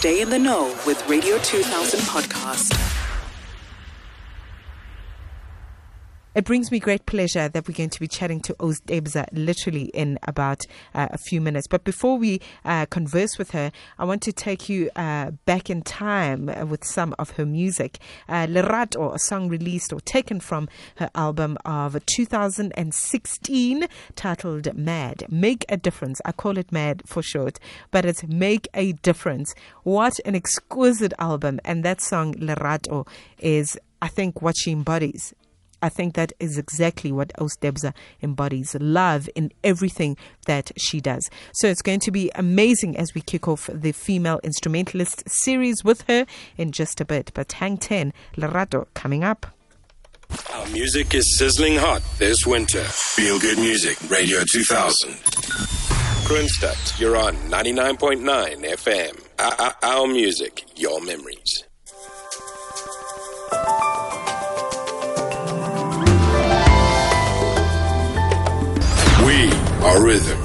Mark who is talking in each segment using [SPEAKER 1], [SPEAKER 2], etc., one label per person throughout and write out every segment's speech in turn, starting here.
[SPEAKER 1] Stay in the know with Radio 2000 podcast.
[SPEAKER 2] It brings me great pleasure that we're going to be chatting to Aus Tebza literally in about uh, a few minutes. But before we uh, converse with her, I want to take you uh, back in time uh, with some of her music. Uh, Lerato, a song released or taken from her album of 2016 titled Mad. Make a Difference. I call it Mad for short, but it's Make a Difference. What an exquisite album. And that song, Lerato, is I think what she embodies I think that is exactly what Aus Tebza embodies love in everything that she does. So it's going to be amazing as we kick off the female instrumentalist series with her in just a bit. But hang 10, Lerato coming up.
[SPEAKER 3] Our music is sizzling hot this winter. Feel good music, Radio 2000. Kroonstad, you're on 99.9 FM. Our, our music, your memories. Are rhythm.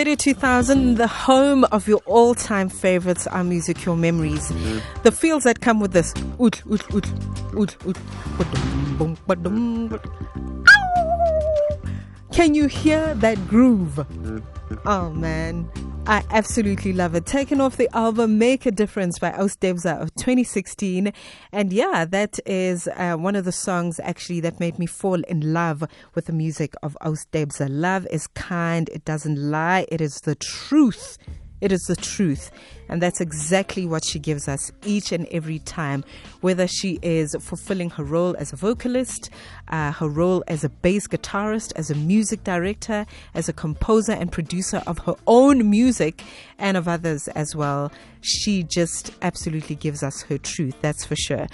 [SPEAKER 2] Radio 2000, the home of your all time favorites, our music, your memories. Mm-hmm. The feels that come with this. Can you hear that groove? Mm-hmm. Oh man, I absolutely love it. Taken off the album Make a Difference by Aus Tebza of 2016. And yeah, that is uh, one of the songs actually that made me fall in love with the music of Aus Tebza. Love is kind, it doesn't lie, it is the truth. It is the truth. And that's exactly what she gives us each and every time, whether she is fulfilling her role as a vocalist, uh, her role as a bass guitarist, as a music director, as a composer and producer of her own music and of others as well. She just absolutely gives us her truth, that's for sure.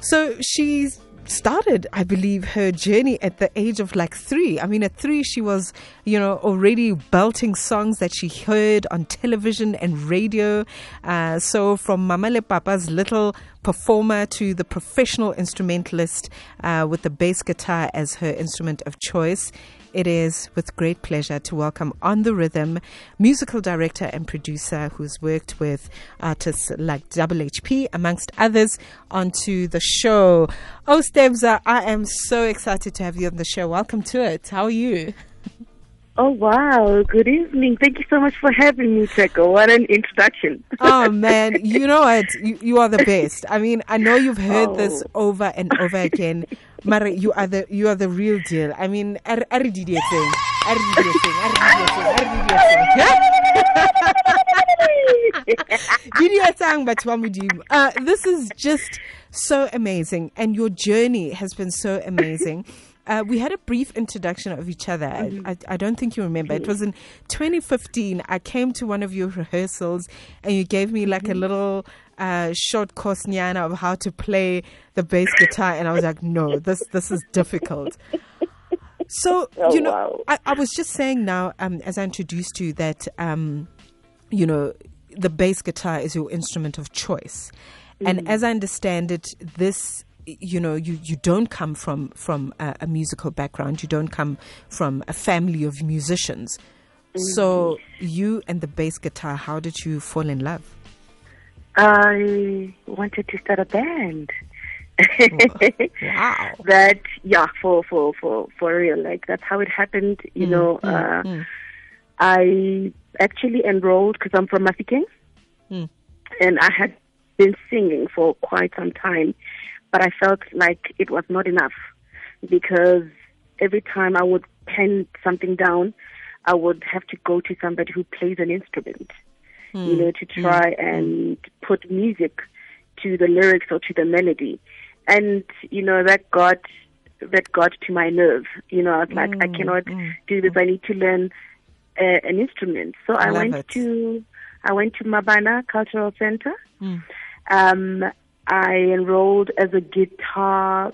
[SPEAKER 2] So she's started, I believe, her journey at the age of like three. I mean, at three, she was, you know, already belting songs that she heard on television and radio. Uh, so from Mamale Papa's little performer to the professional instrumentalist uh, with the bass guitar as her instrument of choice. It is with great pleasure to welcome On the Rhythm musical director and producer who's worked with artists like Double HP, amongst others, onto the show. Oh, Aus Tebza, I am so excited to have you on the show. Welcome to it. How are you?
[SPEAKER 4] Oh wow! Good evening. Thank you so much for having me, Teko. What an introduction.
[SPEAKER 2] oh man, you know what? You, you, are the best. I mean, I know you've heard oh. this over and over again. Mara, you are the you are the real deal. I mean, are are thing? Are thing? Uh, this is just so amazing, and your journey has been so amazing. Uh, we had a brief introduction of each other. Mm-hmm. I, I, don't think you remember. It was in 2015. I came to one of your rehearsals and you gave me like mm-hmm. a little uh, short course nyana of how to play the bass guitar. And I was like, no, this, this is difficult. So, oh, you know, wow. I, I, was just saying now, um, as I introduced you, that, um, you know, the bass guitar is your instrument of choice. Mm. And as I understand it, this you know you, you don't come from from a, a, musical background. You don't come from a family of musicians. Mm-hmm. so you and the bass guitar how did you fall in love?
[SPEAKER 4] I wanted to start a band.
[SPEAKER 2] Wow.
[SPEAKER 4] That yeah for for for for real. Like that's how it happened you mm, know mm, uh, mm. i actually enrolled because i'm from Mafikeng mm. and i had been singing for quite some time but I felt like it was not enough because every time I would pen something down, I would have to go to somebody who plays an instrument, mm. you know, to hmm. try mm. and put music to the lyrics or to the melody. And, you know, that got that got to my nerve. You know, I was like, mm. I hmm. cannot hmm. do this. I need to learn uh, an instrument. So I, I went it. to I went to Mmabana Cultural Center. Um, I enrolled as a guitar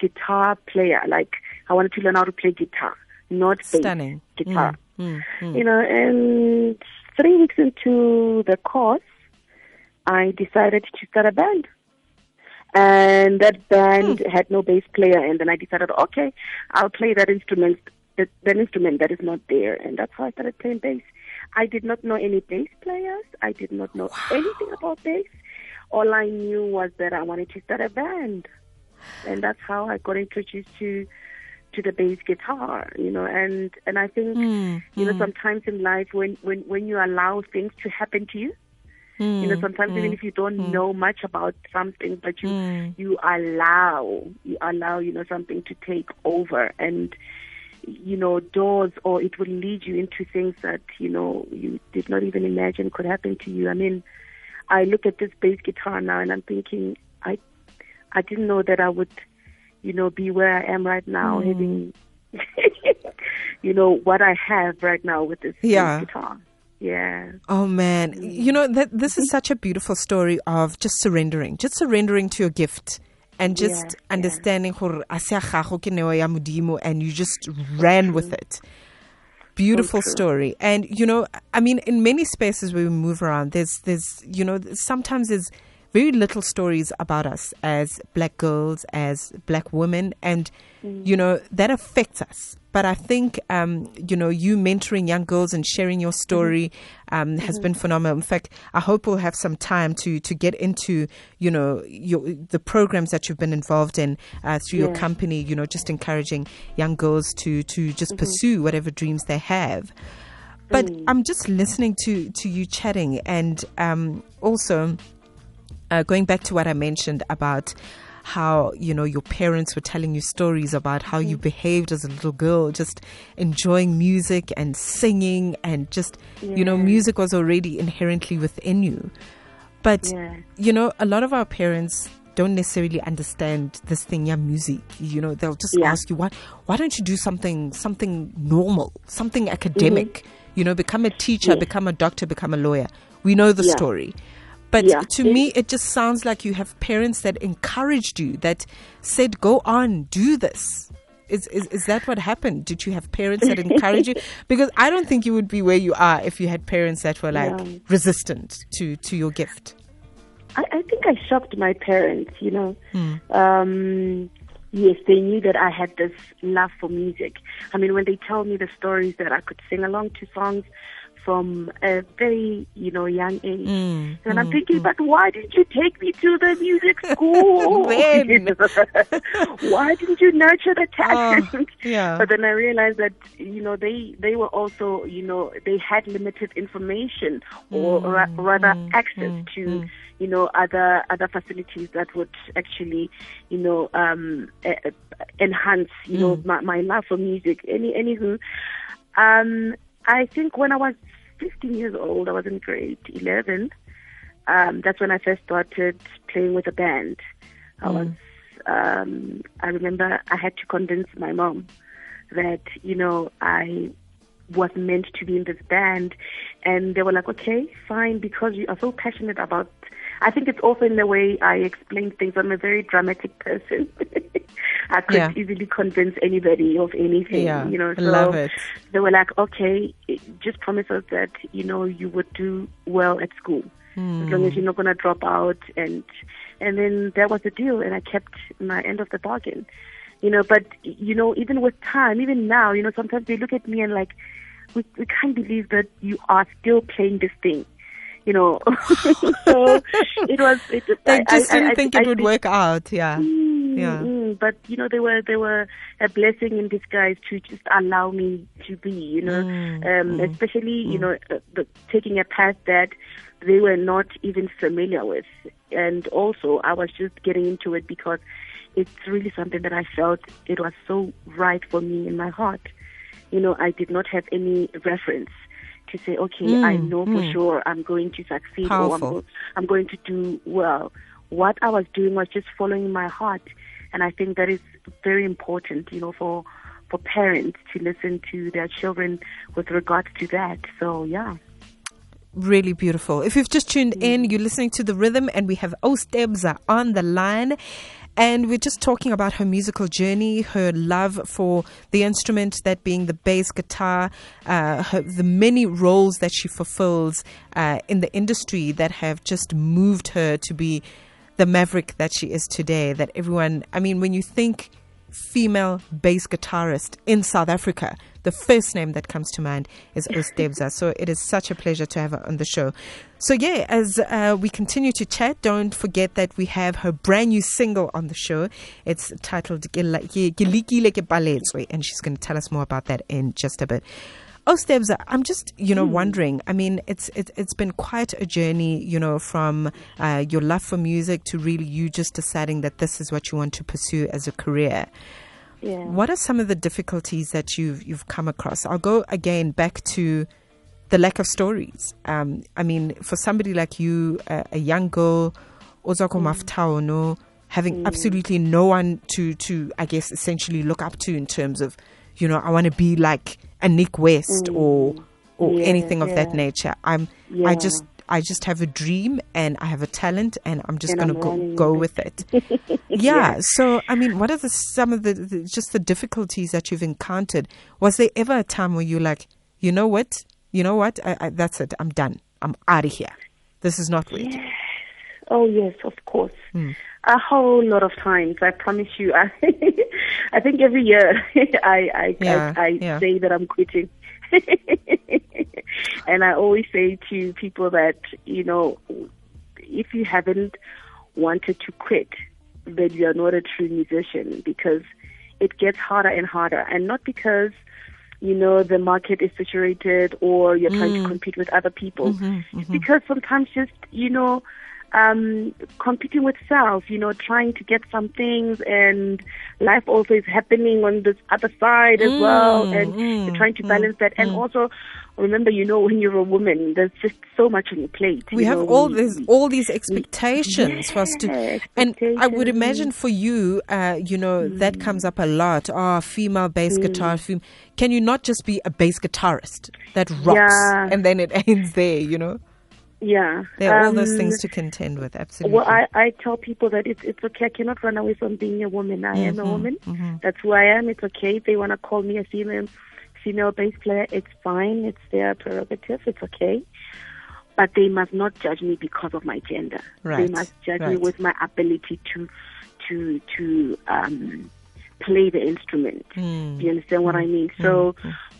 [SPEAKER 4] guitar player. Like I wanted to learn how to play guitar, not bass, guitar. Mm, mm, mm. You know, and three weeks into the course, I decided to start a band. And that band hmm. had no bass player, and then I decided, okay, I'll play that instrument, that, that instrument that is not there, and that's how I started playing bass. I did not know any bass players. I did not know wow. anything about bass all I knew was that I wanted to start a band, and that's how I got introduced to to the bass guitar. You know, and and I think mm, you know hmm. sometimes in life when when when you allow things to happen to you. Mm, you know, sometimes even if you don't mm. know much about something, but you hmm. you allow you allow you know something to take over and you know doors, or it will lead you into things that you know you did not even imagine could happen to you. I mean, I look at this bass guitar now and I'm thinking, I, I didn't know that I would, you know, be where I am right now, mm. having, you know, what I have right now with this yeah. bass guitar. Yeah.
[SPEAKER 2] Oh man, you know that this is such a beautiful story of just surrendering, just surrendering to your gift and just yeah, understanding yeah. and you just ran with it beautiful so story. And you know i mean in many spaces where we move around there's there's you know sometimes there's very little stories about us as black girls as black women and mm. you know that affects us but I think, um, you know, you mentoring young girls and sharing your story um, has mm-hmm. been phenomenal. In fact, I hope we'll have some time to to get into, you know, your, the programs that you've been involved in uh, through your company. You know, just encouraging young girls to to just mm-hmm. pursue whatever dreams they have. But mm. I'm just listening to to you chatting, and um, also uh, going back to what I mentioned about how you know your parents were telling you stories about how you mm. behaved as a little girl just enjoying music and singing and just yeah. you know music was already inherently within you but yeah. you know a lot of our parents don't necessarily understand this thing yeah music you know they'll just yeah. ask you why why don't you do something something normal something academic mm-hmm. you know become a teacher become a doctor become a lawyer we know the story but yeah. to me, it just sounds like you have parents that encouraged you, that said, go on, do this. Is, is, is that what happened? Did you have parents that encouraged you? Because I don't think you would be where you are if you had parents that were like yeah. resistant to, to your gift.
[SPEAKER 4] I, I think I shocked my parents, you know. Hmm. Um, yes, they knew that I had this love for music. I mean, when they tell me the stories that I could sing along to songs, from a very, you know, young age. Mm, and mm, I'm thinking, mm. but why didn't you take me to the music school? why didn't you nurture the talent? Oh, yeah. But then I realized that, you know, they, they were also, you know, they had limited information or mm, ra- rather mm, access mm, to, you know, other other facilities that would actually, you know, um, uh, enhance, you know, my, my love for music. Any anywho, um, I think when I was 15 years old. I was in grade 11. Um, that's when I first started playing with a band. I mm. was, um, I remember I had to convince my mom that, you know, I was meant to be in this band. And they were like, okay, fine, because you are so passionate about I think it's also in the way I explain things. I'm a very dramatic person. I could yeah. easily convince anybody of anything, yeah. you know. So
[SPEAKER 2] Love it.
[SPEAKER 4] they were like, okay, just promise us that, you know, you would do well at school. Mm. As long as you're not going to drop out. And, and then that was the deal. And I kept my end of the bargain, you know, but, you know, even with time, even now, you know, sometimes they look at me and like, we, we can't believe that you are still playing this thing you know. so it was. It,
[SPEAKER 2] they just I, didn't I, think I, it would work out. Yeah.
[SPEAKER 4] Mm, yeah. Mm, but you know, they were they were a blessing in disguise to just allow me to be. You know, mm, um, mm, especially you mm. know uh, the, taking a path that they were not even familiar with, and also I was just getting into it because it's really something that I felt it was so right for me in my heart. You know, I did not have any reference to say, okay, mm, I know mm. for sure I'm going to succeed Powerful. or I'm, I'm going to do well. What I was doing was just following my heart. And I think that is very important, you know, for for parents to listen to their children with regards to that. So, yeah.
[SPEAKER 2] Really beautiful. If you've just tuned in, mm. you're listening to The Rhythm, and we have Aus Tebza on the line. And we're just talking about her musical journey, her love for the instrument, that being the bass guitar, uh, her, the many roles that she fulfills uh, in the industry that have just moved her to be the maverick that she is today. That everyone, I mean, when you think female bass guitarist in South Africa, the first name that comes to mind is Aus Tebza. so it is such a pleasure to have her on the show. So yeah, as uh, we continue to chat, don't forget that we have her brand new single on the show. It's titled Gilikile Ke and she's going to tell us more about that in just a bit. Oh, I'm just, you know, mm. wondering. I mean, it's it, has been quite a journey, you know, from uh, your love for music to really you just deciding that this is what you want to pursue as a career. Yeah. What are some of the difficulties that you've you've come across? I'll go again back to the lack of stories. Um, I mean, for somebody like you, uh, a young girl, Ozako mm. no, having mm. absolutely no one to to I guess essentially look up to in terms of, you know, I want to be like a Nik West mm. or or yeah, anything of yeah. that nature. I'm yeah. I just I just have a dream and I have a talent and I'm just going to go, go with it. yeah. yeah. So, I mean, what are the, some of the, the, just the difficulties that you've encountered? Was there ever a time where you're like, you know what? You know what? I, I, that's it. I'm done. I'm out of here. This is not right.
[SPEAKER 4] Yes. Oh, yes, of course. Mm. A whole lot of times. I promise you. I, I think every year I, I, yeah, I, I yeah. say that I'm quitting. and I always say to people that, you know, if you haven't wanted to quit, then you are not a true musician because it gets harder and harder. And not because you know, the market is saturated or you're trying
[SPEAKER 2] Mm.
[SPEAKER 4] to compete with other people.
[SPEAKER 2] Mm-hmm,
[SPEAKER 4] It's because sometimes just, you know, um, competing with self, you know, trying to get some things and life also is happening on this other side as well and
[SPEAKER 2] mm,
[SPEAKER 4] you're trying to balance that. And also remember, you know, when you're a woman, there's just so much on your plate.
[SPEAKER 2] we
[SPEAKER 4] you
[SPEAKER 2] have
[SPEAKER 4] know,
[SPEAKER 2] all these all these expectations for us to and i would imagine for you uh, you know that comes up a lot. Ah female bass guitar fem- can you not just be a bass guitarist that rocks
[SPEAKER 4] Yeah.
[SPEAKER 2] and then it ends there you know
[SPEAKER 4] Yeah.
[SPEAKER 2] there are all those
[SPEAKER 4] Um,
[SPEAKER 2] things to contend with absolutely
[SPEAKER 4] Well, I, I tell people that it's it's okay. I cannot run away from being a woman. I am a
[SPEAKER 2] Mm-hmm,
[SPEAKER 4] woman. That's who I am. It's okay if they want to call me a female female bass player. It's fine. It's their prerogative. It's okay. But they must not judge me because of my gender. They must judge me with my ability to to to um, play the instrument.
[SPEAKER 2] Mm.
[SPEAKER 4] Do you understand what I mean? So,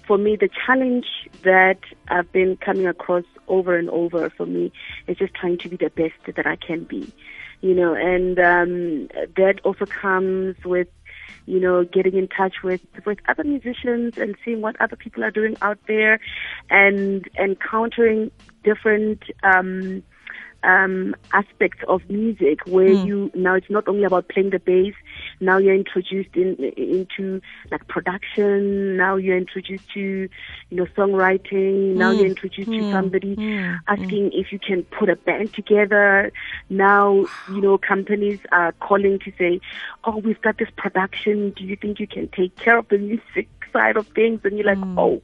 [SPEAKER 4] for me, the challenge that I've been coming across over and over for me is just trying to be the best that I can be, you know, and um, that also comes with, you know, getting in touch with with other musicians and seeing what other people are doing out there, and encountering different. Um, um, aspects of music where hmm. you now it's not only about playing the bass. Now you're introduced in into like production. Now you're introduced to you know songwriting. Now hmm. you're introduced to hmm. somebody asking if you can put a band together. Now you know companies are calling to say, "Oh, we've got this production. Do you think you can take care of the music side of things?" And you're like, "Oh,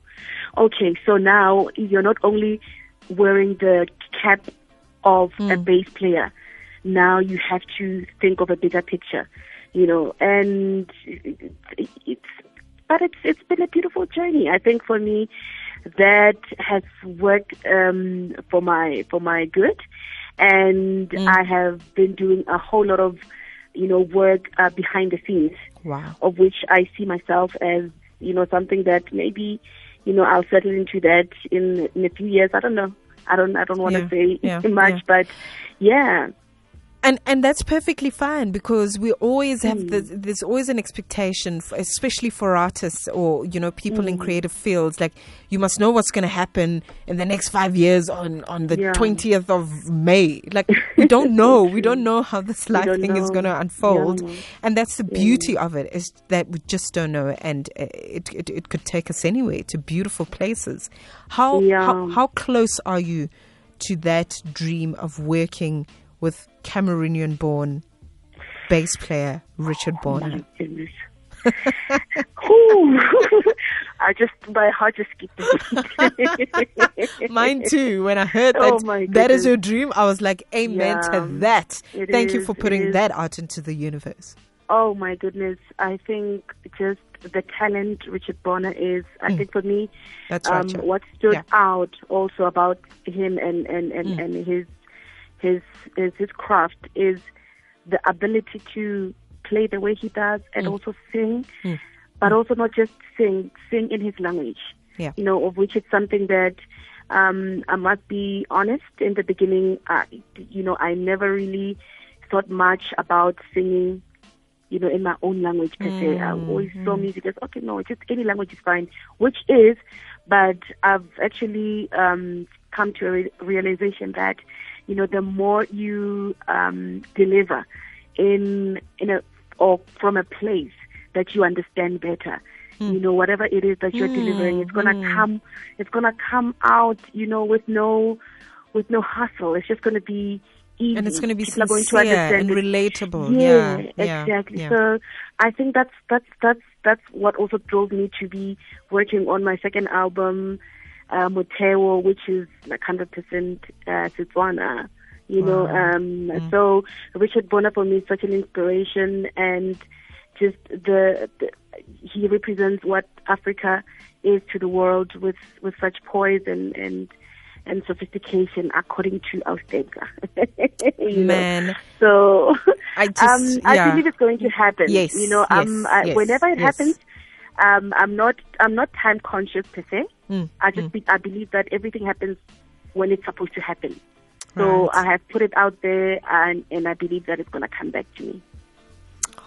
[SPEAKER 4] okay." So now you're not only wearing the cap of a bass player. Now you have to think of a bigger picture, you know, and it's, but it's, it's been a beautiful journey. I think for me, that has worked, um, for my, for my good. And I have been doing a whole lot of, you know, work uh, behind the scenes
[SPEAKER 2] wow
[SPEAKER 4] of which I see myself as, you know, something that maybe, you know, I'll settle into that in in a few years. I don't know. I don't I don't want to
[SPEAKER 2] Yeah,
[SPEAKER 4] say
[SPEAKER 2] yeah,
[SPEAKER 4] much,
[SPEAKER 2] yeah.
[SPEAKER 4] but yeah.
[SPEAKER 2] And and that's perfectly fine because we always have the, there's always an expectation f especially for artists or you know people
[SPEAKER 4] Hmm.
[SPEAKER 2] in creative fields like you must know what's going to happen in the next 5 years on on the
[SPEAKER 4] Yeah.
[SPEAKER 2] 20th of May. Like we don't know. We don't know how this life thing is going to unfold.
[SPEAKER 4] Yeah.
[SPEAKER 2] and that's the beauty of it is that we just don't know. And uh, it, it it could take us anywhere to beautiful places. How how, how close are you to that dream of working with Cameroonian born bass player Richard Bona.
[SPEAKER 4] My I just my heart just skipped.
[SPEAKER 2] Mine too. When I heard
[SPEAKER 4] Oh
[SPEAKER 2] that
[SPEAKER 4] my
[SPEAKER 2] that is your dream, I was like, Amen to that. Thank you for putting that out into the universe.
[SPEAKER 4] Oh my goodness! I think just the talent Richard Bona is. I think for me,
[SPEAKER 2] Mm. That's right,
[SPEAKER 4] um,
[SPEAKER 2] yeah.
[SPEAKER 4] what stood
[SPEAKER 2] Yeah.
[SPEAKER 4] out also about him and and and,
[SPEAKER 2] Mm.
[SPEAKER 4] and his his his his craft is the ability to play the way he does and
[SPEAKER 2] Mm.
[SPEAKER 4] also sing, but also not just sing, sing in his language.
[SPEAKER 2] Yeah.
[SPEAKER 4] You know, of which it's something that um, I must be honest. In the beginning, I, you know, I never really thought much about singing you know, in my own language per se. I always saw music as okay, no, just any language is fine, which is, but I've actually um, come to a re- realization that, you know, the more you um, deliver in in a or from a place that you understand better. Hmm. You know, whatever it is that you're hmm. delivering, it's gonna hmm. come. It's gonna come out. You know, with no, with no hustle. It's just gonna be easy.
[SPEAKER 2] And it's going to be
[SPEAKER 4] People going to understand
[SPEAKER 2] and
[SPEAKER 4] it.
[SPEAKER 2] relatable.
[SPEAKER 4] Yeah,
[SPEAKER 2] Yeah, yeah,
[SPEAKER 4] exactly.
[SPEAKER 2] yeah.
[SPEAKER 4] So I think that's that's that's that's what also drove me to be working on my second album, uh, which is like hundred percent uh, Setswana. You know, um,
[SPEAKER 2] Mm.
[SPEAKER 4] so Richard Bona for me is such an inspiration, and just the, the he represents what Africa is to the world with with such poise and and and sophistication, according to Austega. You know?
[SPEAKER 2] Man,
[SPEAKER 4] So
[SPEAKER 2] I just-
[SPEAKER 4] um, I
[SPEAKER 2] yeah.
[SPEAKER 4] believe it's going to happen.
[SPEAKER 2] Yes,
[SPEAKER 4] You know, um, I,
[SPEAKER 2] yes,
[SPEAKER 4] whenever it
[SPEAKER 2] yes.
[SPEAKER 4] happens, um, I'm not I'm not time conscious per se.
[SPEAKER 2] Mm,
[SPEAKER 4] I just be, I believe that everything happens when it's supposed to happen. So
[SPEAKER 2] Right.
[SPEAKER 4] I have put it out there, and and I believe that it's going to come back to me.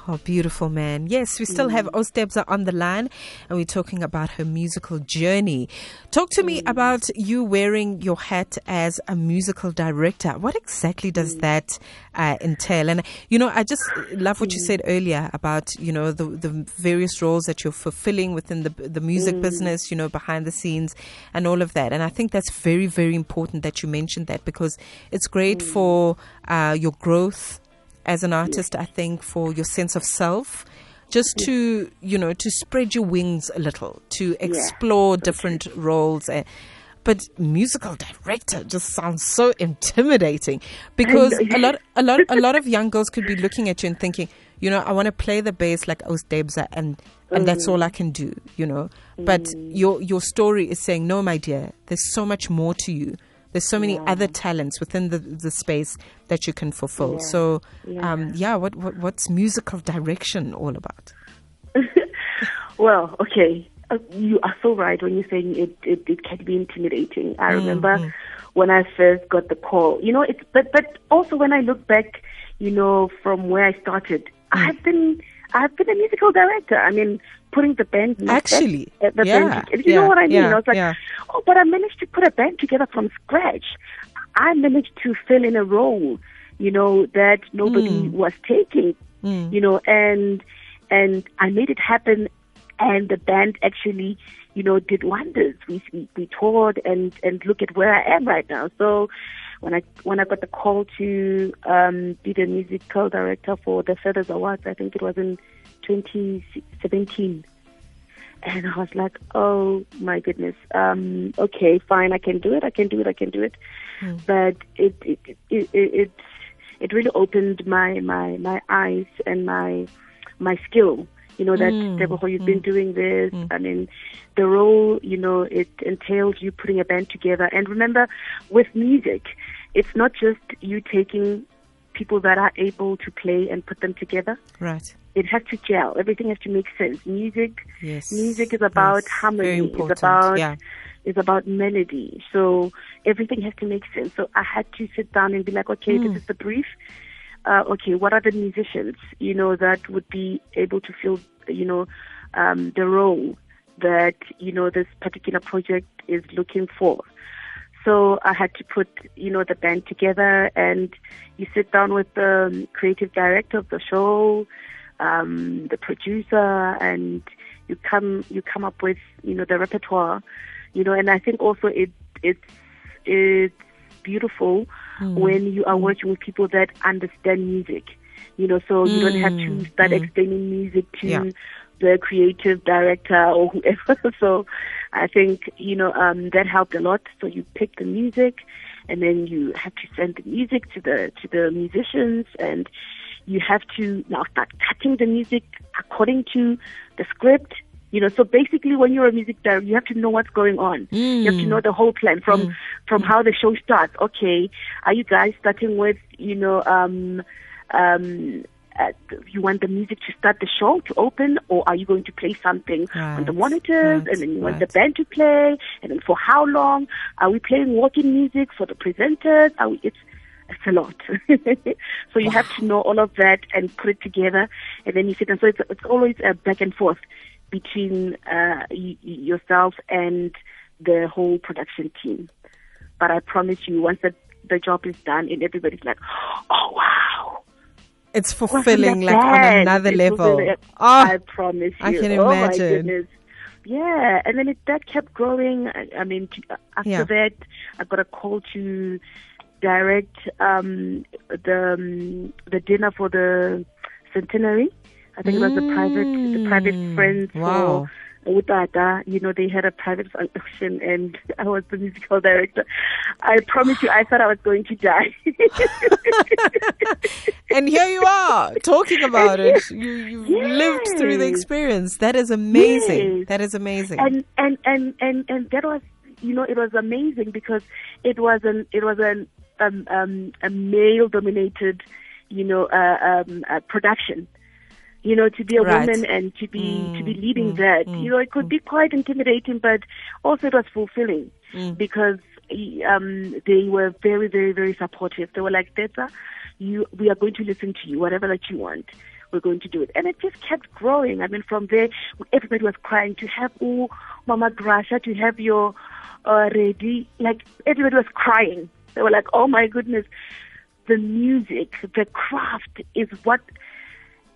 [SPEAKER 2] Oh, beautiful man. Yes, we still have mm. Aus Tebza on the line and we're talking about her musical journey. Talk to me mm. about you wearing your hat as a musical director. What exactly does mm. that uh, entail? And, you know, I just love what you said earlier about, you know, the, the various roles that you're fulfilling within the, the music business, you know, behind the scenes and all of that. And I think that's very, very important that you mentioned that because it's great for uh, your growth as an artist, I think, for your sense of self, just to, you know, to spread your wings a little, to explore different roles. Uh, but musical director just sounds so intimidating because a lot, a lot, a lot of young girls could be looking at you and thinking, you know, I want to play the bass like Aus Tebza and and that's all I can do, you know. But your your story is saying, no, my dear, there's so much more to you. There's so many other talents within the, the space that you can fulfill. So, um, yeah, what, what what's musical direction all about?
[SPEAKER 4] Well, okay. Uh, you are so right when you're saying it, it, it can be intimidating. I remember when I first got the call. You know, it's but but also when I look back, you know, from where I started, I've been I've been a musical director. I mean, putting the band
[SPEAKER 2] Actually,
[SPEAKER 4] at the
[SPEAKER 2] yeah,
[SPEAKER 4] band. You
[SPEAKER 2] yeah,
[SPEAKER 4] know what I mean?
[SPEAKER 2] yeah,
[SPEAKER 4] I was like,
[SPEAKER 2] yeah.
[SPEAKER 4] oh, but I managed to put a band together from scratch. I managed to fill in a role, you know, that nobody hmm. was taking, hmm. you know, and and I made it happen. And the band actually, you know, did wonders. We we, we toured and and look at where I am right now. So when I when I got the call to um, be the musical director for the Feathers Awards, I think it was in 2017 and I was like, oh my goodness, um, okay, fine, I can do it, I can do it, I can do it. Hmm. But it it, it it it really opened my my my eyes and my my skill. You know that hmm. Tebogo, you've hmm. been doing this. I mean, the role, you know, it entails you putting a band together. And remember, with music, it's not just you taking people that are able to play and put them together
[SPEAKER 2] Right.
[SPEAKER 4] It has to gel. Everything has to make sense. Music,
[SPEAKER 2] Yes.
[SPEAKER 4] music is about
[SPEAKER 2] Yes.
[SPEAKER 4] harmony. It's about
[SPEAKER 2] Yeah.
[SPEAKER 4] it's about melody. So everything has to make sense. So I had to sit down and be like, okay,
[SPEAKER 2] Hmm.
[SPEAKER 4] this is the brief. Uh, okay, what are the musicians you know that would be able to fill you know um, the role that you know this particular project is looking for. So I had to put, you know, the band together and you sit down with the creative director of the show, um, the producer, and you come you come up with, you know, the repertoire, you know, and I think also it it's it's beautiful when you are working with people that understand music. You know, so you don't have to start explaining music to
[SPEAKER 2] Yeah.
[SPEAKER 4] the creative director or whoever. so I think, you know, um, that helped a lot. So you pick the music and then you have to send the music to the to the musicians and you have to now start cutting the music according to the script. You know, so basically when you're a music director, you have to know what's going on. You have to know the whole plan from from how the show starts. Okay, are you guys starting with, you know, um um uh, you want the music to start the show to open, or are you going to play something on the monitors,
[SPEAKER 2] right,
[SPEAKER 4] and then you want
[SPEAKER 2] right.
[SPEAKER 4] the band to play, and then for how long? Are we playing walking music for the presenters? Are we? It's it's a lot. so you have to know all of that and put it together, and then you sit and so it's it's always a back and forth between uh, y- yourself and the whole production team. But I promise you, once the the job is done, and everybody's like, "Oh wow."
[SPEAKER 2] It's fulfilling like on another
[SPEAKER 4] It
[SPEAKER 2] level. Oh,
[SPEAKER 4] I promise you.
[SPEAKER 2] I can
[SPEAKER 4] Oh my
[SPEAKER 2] imagine.
[SPEAKER 4] goodness. Yeah, and then it, that kept growing. I, I mean, after
[SPEAKER 2] Yeah.
[SPEAKER 4] that, I got a call to direct um, the um, the dinner for the centenary. I think it was the private the private
[SPEAKER 2] Mm,
[SPEAKER 4] friends
[SPEAKER 2] wow.
[SPEAKER 4] for Utata. You know, they had a private function, and I was the musical director. I promise you, I thought I was going to die.
[SPEAKER 2] and here you are talking about it. You you've lived through the experience. That is amazing.
[SPEAKER 4] Yes.
[SPEAKER 2] That is amazing.
[SPEAKER 4] and and and and and that was you know it was amazing because it was an it was an um, um a male dominated you know uh, um uh, production you know to be a
[SPEAKER 2] Right.
[SPEAKER 4] woman and to be to be
[SPEAKER 2] Mm,
[SPEAKER 4] leading
[SPEAKER 2] mm,
[SPEAKER 4] that
[SPEAKER 2] mm,
[SPEAKER 4] you know it could be quite intimidating but also it was fulfilling
[SPEAKER 2] Mm.
[SPEAKER 4] because um they were very very very supportive they were like Teta, you we are going to listen to you whatever that you want we're going to do it. And it just kept growing. I mean, from there, everybody was crying to have, oh, Mama Gracia, to have your uh, ready. Like, everybody was crying. They were like, oh my goodness, the music, the craft is what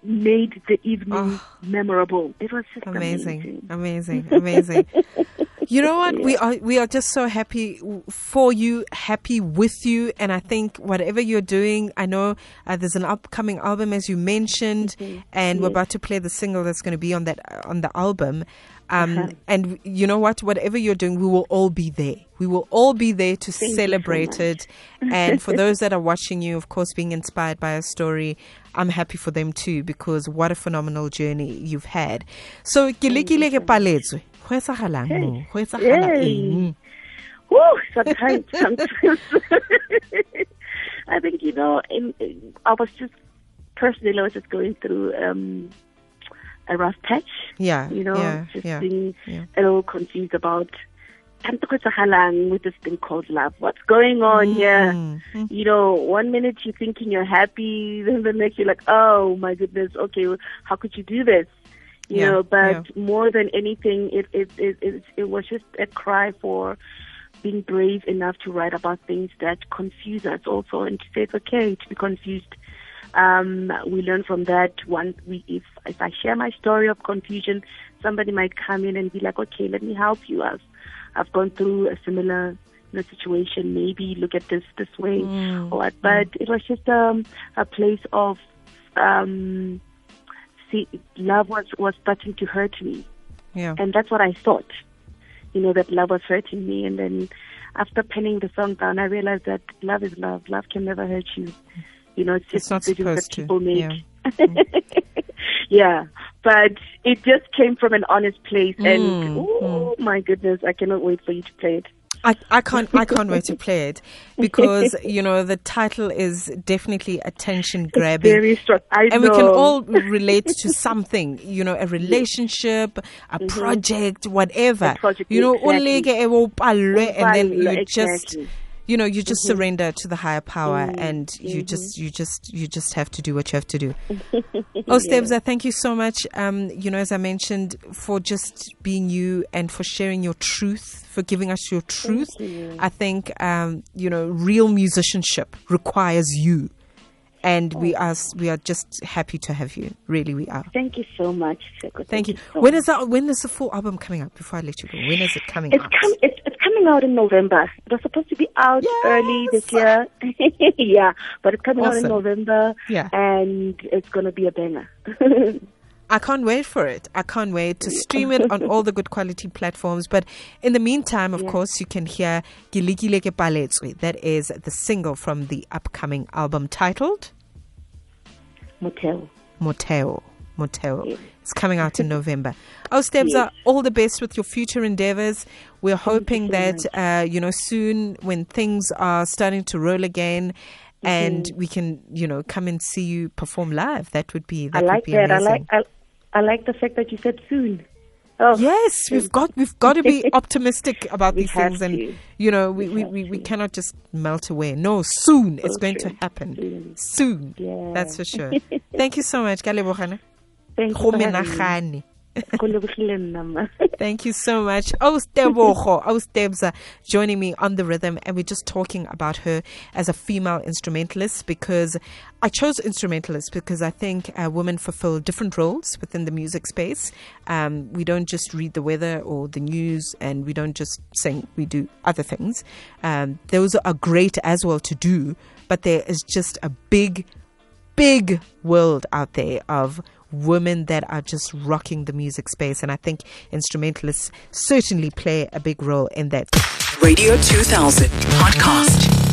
[SPEAKER 4] made the evening oh, memorable. It was just amazing,
[SPEAKER 2] amazing, amazing. amazing. you know what? Yeah. We are we are just so happy for you, happy with you, and I think whatever you're doing, I know uh, there's an upcoming album as you mentioned, mm-hmm. and yes. we're about to play the single that's going to be on that on the album. Um, uh-huh. And you know what? Whatever you're doing, we will all be there. We will all be there to Thank celebrate so it. and for those that are watching you, of course, being inspired by a story, I'm happy for them too because what a phenomenal journey you've had. So, ke lekile ke paletswe. Go etsagalang mo? Go etsagala eng?
[SPEAKER 4] Woo, sometimes, sometimes. I think, you know, I was just, personally, I was just going through um, a rough patch.
[SPEAKER 2] Yeah.
[SPEAKER 4] You know,
[SPEAKER 2] yeah,
[SPEAKER 4] just
[SPEAKER 2] yeah,
[SPEAKER 4] being
[SPEAKER 2] yeah.
[SPEAKER 4] a little confused about with this thing called love. What's going on mm. here? Mm-hmm. You know, one minute you're thinking you're happy, then the next you're like, oh my goodness, okay, well, how could you do this? You yeah, know, but more than anything, it, it, it, it, it was just a cry for being brave enough to write about things that confuse us also and to say it's okay to be confused um, we learn from that. One, we, if if I share my story of confusion, somebody might come in and be like, "Okay, let me help you. I've I've gone through a similar you know, situation. Maybe look at this this way mm. or what." But it was just um, a place of um, see, love was was starting to hurt me,
[SPEAKER 2] yeah,
[SPEAKER 4] and that's what I thought. You know that love was hurting me, and then after penning the song down, I realized that love is love. Love can never hurt you. You know, it's just
[SPEAKER 2] it's not
[SPEAKER 4] supposed
[SPEAKER 2] that
[SPEAKER 4] people
[SPEAKER 2] to.
[SPEAKER 4] make.
[SPEAKER 2] Yeah.
[SPEAKER 4] yeah. But it just came from an honest place, mm, and oh mm. my goodness, I cannot wait for you to play it.
[SPEAKER 2] I, I can't I can't wait to play it because you know the title is definitely attention grabbing.
[SPEAKER 4] Very strong. I
[SPEAKER 2] and
[SPEAKER 4] know.
[SPEAKER 2] we can all relate to something. You know, a relationship, a mm-hmm. project, whatever.
[SPEAKER 4] A project,
[SPEAKER 2] you know,
[SPEAKER 4] exactly.
[SPEAKER 2] and then you just you know you just mm-hmm. surrender to the higher power mm-hmm. and you mm-hmm. just you just you just have to do what you have to do oh Stebza thank you so much um, you know as I mentioned for just being you and for sharing your truth for giving us your truth
[SPEAKER 4] you.
[SPEAKER 2] I think um, you know real musicianship requires you and we oh. are we are just happy to have you. Really, we are.
[SPEAKER 4] Thank you so much.
[SPEAKER 2] Thank, Thank you. you so when much. is that? When is the full album coming out? Before I let you go, when is it coming
[SPEAKER 4] it's
[SPEAKER 2] out?
[SPEAKER 4] Com- it's, it's coming out in November. It was supposed to be out
[SPEAKER 2] yes!
[SPEAKER 4] early this year. yeah, but it's coming
[SPEAKER 2] awesome.
[SPEAKER 4] out in November.
[SPEAKER 2] Yeah,
[SPEAKER 4] and it's gonna be a banger.
[SPEAKER 2] I can't wait for it. I can't wait to stream it on all the good quality platforms. But in the meantime, of yeah. course, you can hear Ke Lekile Ke Paletswe. That is the single from the upcoming album titled
[SPEAKER 4] Motel.
[SPEAKER 2] Motel. Motel. Yes. It's coming out in November. Oh, Stebza, yes. all the best with your future endeavors. We're hoping that, uh, you know, soon when things are starting to roll again, mm-hmm. and we can, you know, come and see you perform live. That would be that
[SPEAKER 4] I like
[SPEAKER 2] would be
[SPEAKER 4] that.
[SPEAKER 2] Amazing.
[SPEAKER 4] I like I, I like the fact that you said soon. Oh.
[SPEAKER 2] Yes, we've got we've got to be optimistic about these things,
[SPEAKER 4] to.
[SPEAKER 2] and you know we, we, we, we, cannot just melt away. No, soon it's oh, going to happen. Soon, soon.
[SPEAKER 4] Yeah.
[SPEAKER 2] that's for sure. Thank you so much, Thank
[SPEAKER 4] you.
[SPEAKER 2] Thank you so much. Osteboho, Aus Tebza, joining me on the rhythm. And we're just talking about her as a female instrumentalist because I chose instrumentalist because I think uh, women fulfill different roles within the music space. Um, we don't just read the weather or the news and we don't just sing, we do other things. Um, those are great as well to do, but there is just a big, big world out there of women that are just rocking the music space. And I think instrumentalists certainly play a big role in that.
[SPEAKER 1] Radio 2000 podcast.